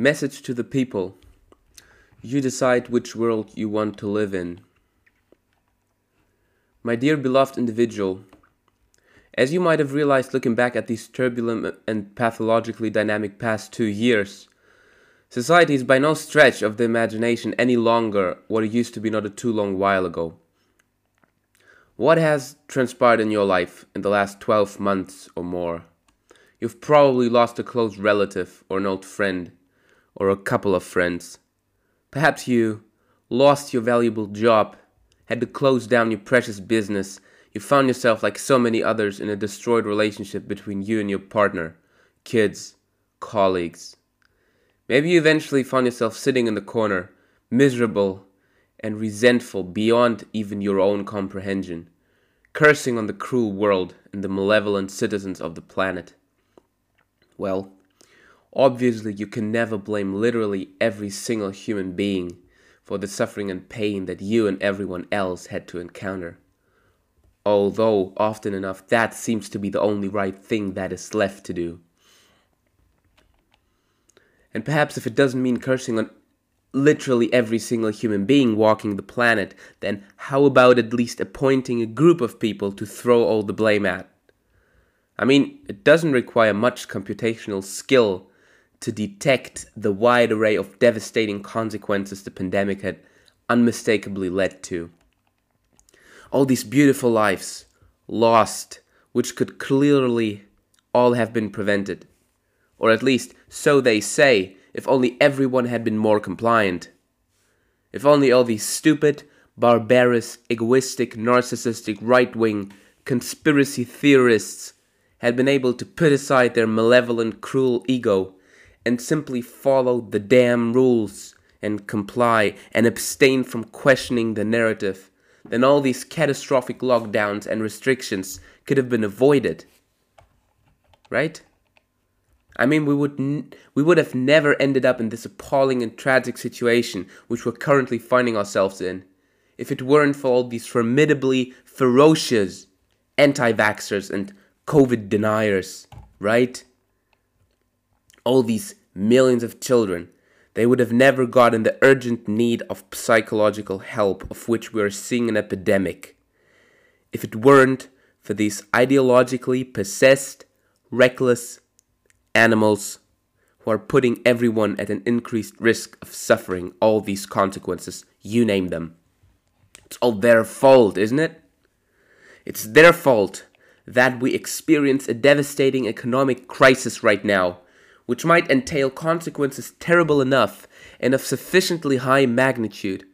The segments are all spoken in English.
Message to the people. You decide which world you want to live in. My dear beloved individual, as you might have realized looking back at these turbulent and pathologically dynamic past two years, society is by no stretch of the imagination any longer what it used to be not a too long while ago. What has transpired in your life in the last 12 months or more? You've probably lost a close relative or an old friend or a couple of friends. Perhaps you lost your valuable job, had to close down your precious business. You found yourself, like so many others, in a destroyed relationship between you and your partner, kids, colleagues. Maybe you eventually found yourself sitting in the corner, miserable and resentful beyond even your own comprehension, cursing on the cruel world and the malevolent citizens of the planet. Well, Obviously, you can never blame literally every single human being for the suffering and pain that you and everyone else had to encounter. Although, often enough, that seems to be the only right thing that is left to do. And perhaps if it doesn't mean cursing on literally every single human being walking the planet, then how about at least appointing a group of people to throw all the blame at? I mean, it doesn't require much computational skill to detect the wide array of devastating consequences the pandemic had unmistakably led to. All these beautiful lives lost, which could clearly all have been prevented. Or at least, so they say, if only everyone had been more compliant. If only all these stupid, barbarous, egoistic, narcissistic, right wing conspiracy theorists had been able to put aside their malevolent, cruel ego and simply follow the damn rules and comply and abstain from questioning the narrative, then all these catastrophic lockdowns and restrictions could have been avoided. Right? I mean, we would n- we would have never ended up in this appalling and tragic situation which we're currently finding ourselves in if it weren't for all these formidably ferocious anti-vaxxers and COVID deniers, right? All these millions of children, they would have never gotten the urgent need of psychological help of which we are seeing an epidemic. If it weren't for these ideologically possessed, reckless animals who are putting everyone at an increased risk of suffering all these consequences, you name them. It's all their fault, isn't it? It's their fault that we experience a devastating economic crisis right now which might entail consequences terrible enough and of sufficiently high magnitude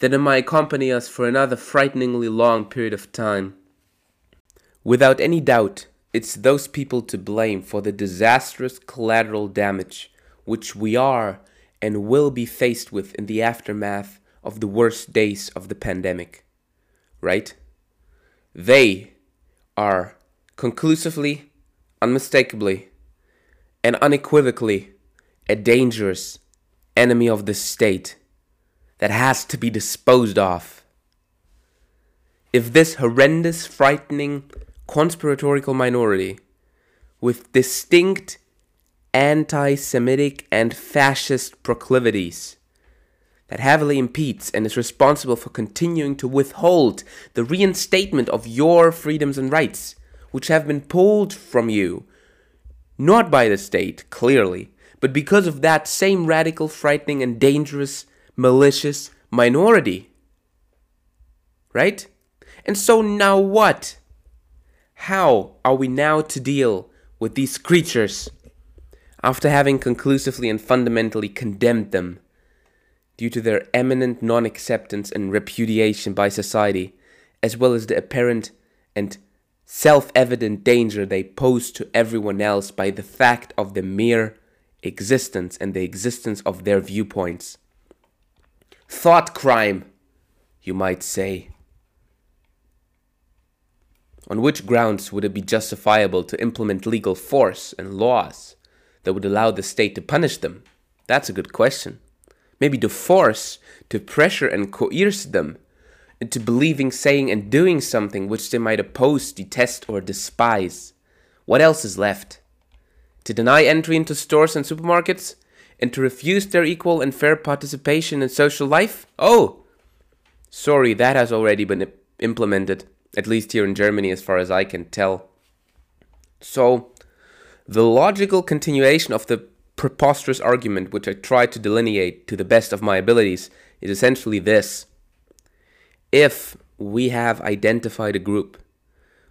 that it might accompany us for another frighteningly long period of time. Without any doubt, it's those people to blame for the disastrous collateral damage which we are and will be faced with in the aftermath of the worst days of the pandemic. Right? They are conclusively, unmistakably, and unequivocally a dangerous enemy of the state that has to be disposed of. If this horrendous, frightening, conspiratorial minority, with distinct anti Semitic and fascist proclivities, that heavily impedes and is responsible for continuing to withhold the reinstatement of your freedoms and rights, which have been pulled from you not by the state, clearly, but because of that same radical, frightening, and dangerous, malicious minority. Right? And so now what? How are we now to deal with these creatures after having conclusively and fundamentally condemned them due to their eminent non acceptance and repudiation by society, as well as the apparent and self evident danger they pose to everyone else by the fact of the mere existence and the existence of their viewpoints. Thought crime, you might say. On which grounds would it be justifiable to implement legal force and laws that would allow the state to punish them? That's a good question. Maybe to force, to pressure and coerce them into believing, saying, and doing something which they might oppose, detest, or despise. What else is left? To deny entry into stores and supermarkets? and to refuse their equal and fair participation in social life? Oh, sorry, that has already been implemented, at least here in Germany, as far as I can tell. So, the logical continuation of the preposterous argument which I tried to delineate to the best of my abilities is essentially this. If we have identified a group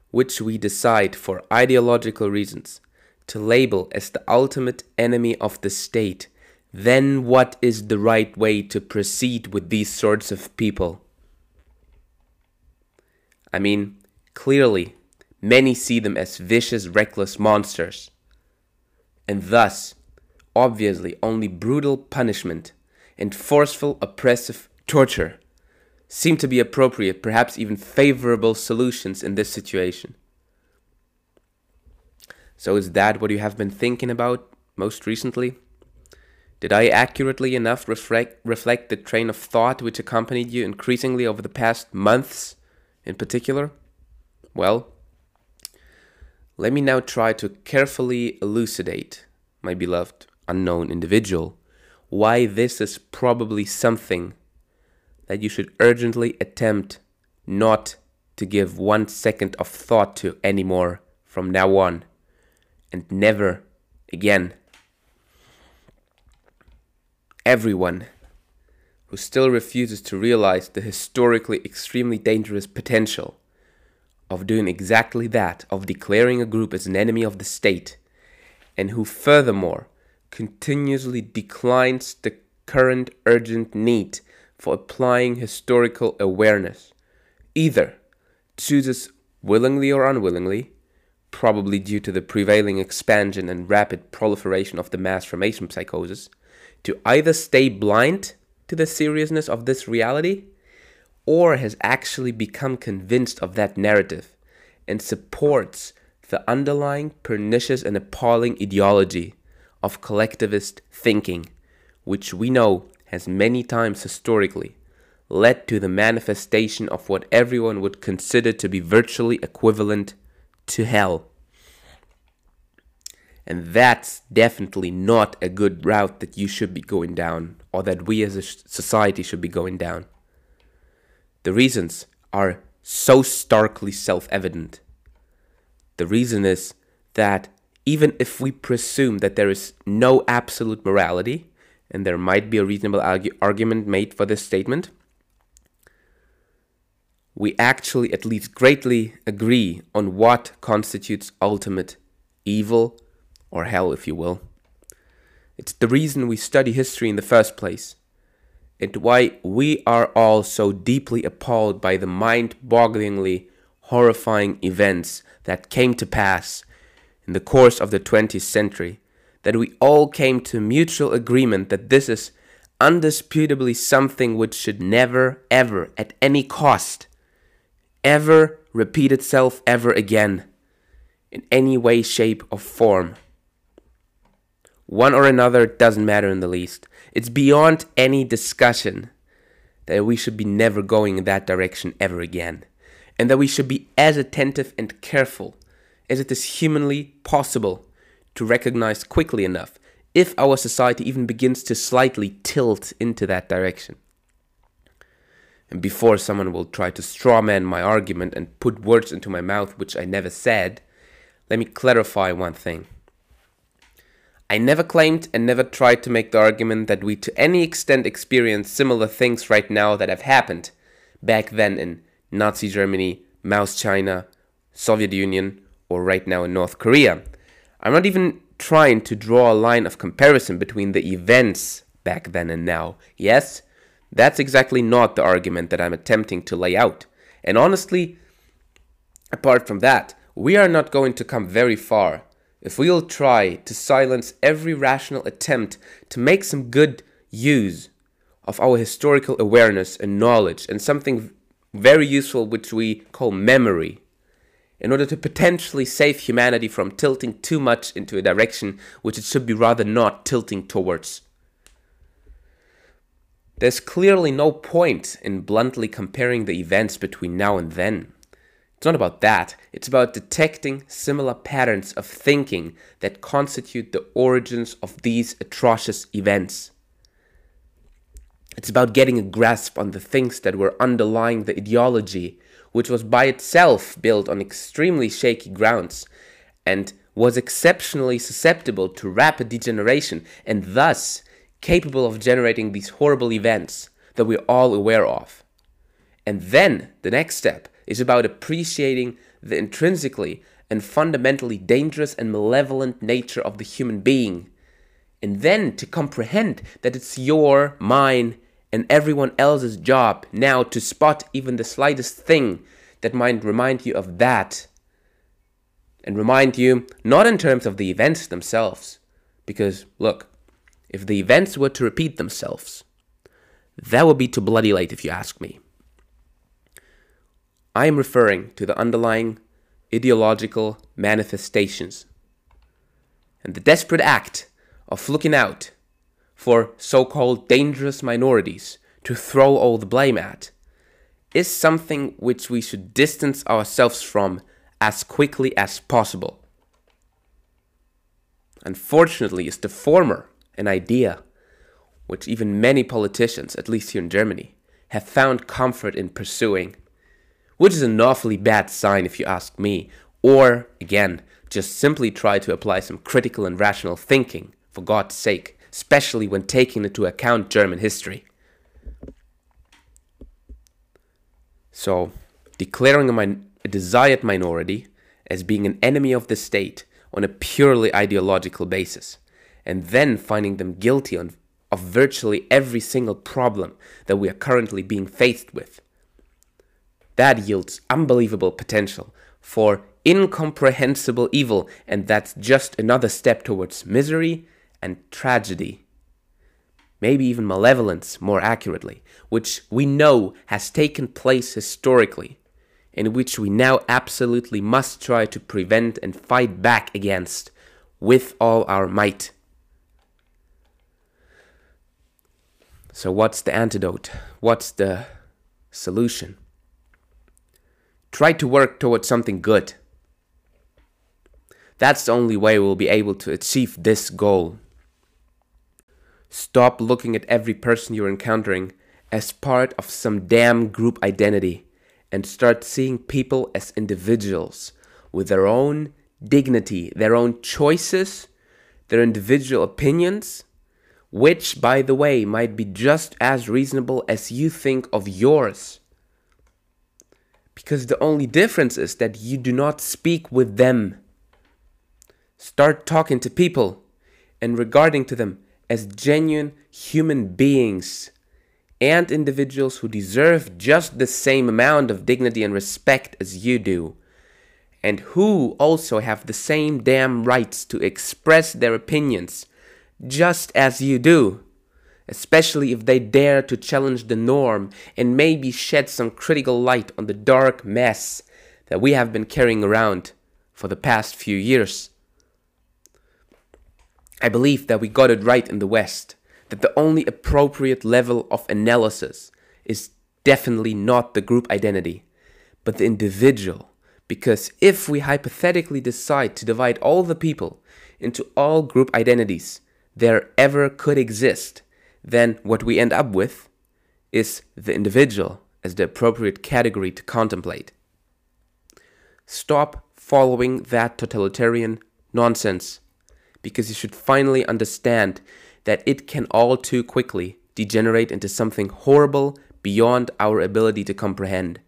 which we decide for ideological reasons to label as the ultimate enemy of the state, then what is the right way to proceed with these sorts of people? I mean, clearly, many see them as vicious, reckless monsters. And thus, obviously, only brutal punishment and forceful, oppressive torture seem to be appropriate, perhaps even favorable solutions in this situation. So, is that what you have been thinking about most recently? Did I accurately enough reflect, reflect the train of thought which accompanied you increasingly over the past months in particular? Well, let me now try to carefully elucidate, my beloved unknown individual, why this is probably something that you should urgently attempt not to give one second of thought to anymore from now on, and never again. Everyone who still refuses to realize the historically extremely dangerous potential of doing exactly that, of declaring a group as an enemy of the state, and who furthermore continuously declines the current urgent need for applying historical awareness, either chooses willingly or unwillingly, probably due to the prevailing expansion and rapid proliferation of the mass formation psychosis, to either stay blind to the seriousness of this reality or has actually become convinced of that narrative and supports the underlying pernicious and appalling ideology of collectivist thinking, which we know has many times historically led to the manifestation of what everyone would consider to be virtually equivalent to hell. And that's definitely not a good route that you should be going down, or that we as a society should be going down. The reasons are so starkly self evident. The reason is that even if we presume that there is no absolute morality, and there might be a reasonable argu- argument made for this statement, we actually at least greatly agree on what constitutes ultimate evil, or hell, if you will. It's the reason we study history in the first place, and why we are all so deeply appalled by the mind bogglingly horrifying events that came to pass in the course of the 20th century that we all came to mutual agreement that this is undisputably something which should never, ever, at any cost, ever repeat itself ever again, in any way, shape, or form. One or another doesn't matter in the least. It's beyond any discussion that we should be never going in that direction ever again, and that we should be as attentive and careful as it is humanly possible to recognize quickly enough if our society even begins to slightly tilt into that direction. And before someone will try to strawman my argument and put words into my mouth which I never said, let me clarify one thing. I never claimed and never tried to make the argument that we to any extent experience similar things right now that have happened back then in Nazi Germany, Mao's China, Soviet Union, or right now in North Korea. I'm not even trying to draw a line of comparison between the events back then and now. Yes, that's exactly not the argument that I'm attempting to lay out. And honestly, apart from that, we are not going to come very far if we'll try to silence every rational attempt to make some good use of our historical awareness and knowledge and something very useful which we call memory in order to potentially save humanity from tilting too much into a direction which it should be rather not tilting towards. There's clearly no point in bluntly comparing the events between now and then. It's not about that. It's about detecting similar patterns of thinking that constitute the origins of these atrocious events. It's about getting a grasp on the things that were underlying the ideology, which was by itself built on extremely shaky grounds and was exceptionally susceptible to rapid degeneration and thus capable of generating these horrible events that we're all aware of. And then the next step is about appreciating the intrinsically and fundamentally dangerous and malevolent nature of the human being. And then to comprehend that it's your, mine, and everyone else's job now to spot even the slightest thing that might remind you of that. And remind you not in terms of the events themselves, because look, if the events were to repeat themselves, that would be too bloody late if you ask me. I am referring to the underlying ideological manifestations and the desperate act of looking out for so called dangerous minorities to throw all the blame at is something which we should distance ourselves from as quickly as possible. Unfortunately, is the former an idea which even many politicians, at least here in Germany, have found comfort in pursuing, which is an awfully bad sign if you ask me, or, again, just simply try to apply some critical and rational thinking, for God's sake, especially when taking into account German history. So, declaring a, min- a desired minority as being an enemy of the state on a purely ideological basis, and then finding them guilty on, of virtually every single problem that we are currently being faced with. That yields unbelievable potential for incomprehensible evil, and that's just another step towards misery and tragedy. Maybe even malevolence, more accurately, which we know has taken place historically, and which we now absolutely must try to prevent and fight back against with all our might. So, what's the antidote? What's the solution? Try to work towards something good. That's the only way we'll be able to achieve this goal. Stop looking at every person you're encountering as part of some damn group identity and start seeing people as individuals with their own dignity, their own choices, their individual opinions, which, by the way, might be just as reasonable as you think of yours. Because the only difference is that you do not speak with them. Start talking to people and regarding to them as genuine human beings and individuals who deserve just the same amount of dignity and respect as you do, and who also have the same damn rights to express their opinions just as you do, especially if they dare to challenge the norm and maybe shed some critical light on the dark mess that we have been carrying around for the past few years. I believe that we got it right in the West, that the only appropriate level of analysis is definitely not the group identity, but the individual. Because if we hypothetically decide to divide all the people into all group identities, there ever could exist, then what we end up with is the individual as the appropriate category to contemplate. Stop following that totalitarian nonsense because you should finally understand that it can all too quickly degenerate into something horrible beyond our ability to comprehend.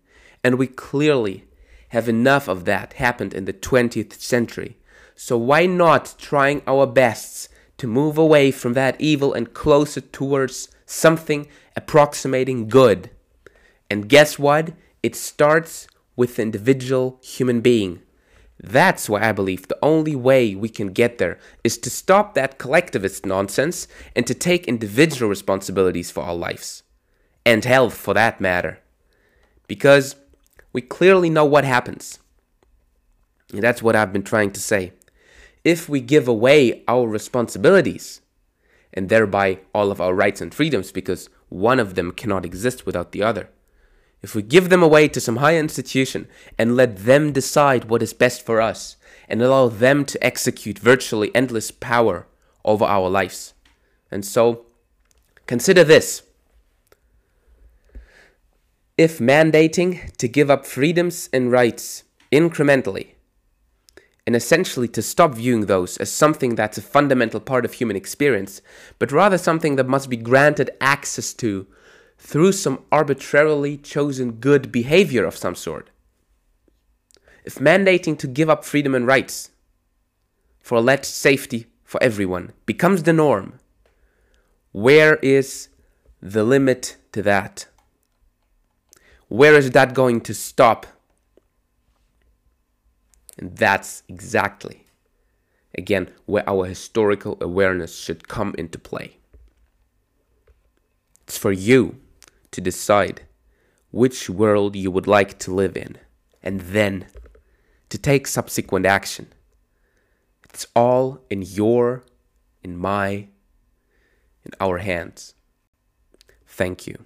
And we clearly have enough of that happened in the 20th century. So why not trying our bests to move away from that evil and closer towards something approximating good. And guess what? It starts with the individual human being. That's why I believe the only way we can get there is to stop that collectivist nonsense and to take individual responsibilities for our lives. And health, for that matter. Because we clearly know what happens. And that's what I've been trying to say if we give away our responsibilities and thereby all of our rights and freedoms because one of them cannot exist without the other. If we give them away to some higher institution and let them decide what is best for us and allow them to execute virtually endless power over our lives. And so, consider this. If mandating to give up freedoms and rights incrementally, and essentially to stop viewing those as something that's a fundamental part of human experience, but rather something that must be granted access to through some arbitrarily chosen good behavior of some sort. If mandating to give up freedom and rights for alleged safety for everyone becomes the norm, where is the limit to that? Where is that going to stop? And that's exactly, again, where our historical awareness should come into play. It's for you to decide which world you would like to live in and then to take subsequent action. It's all in your, in my, in our hands. Thank you.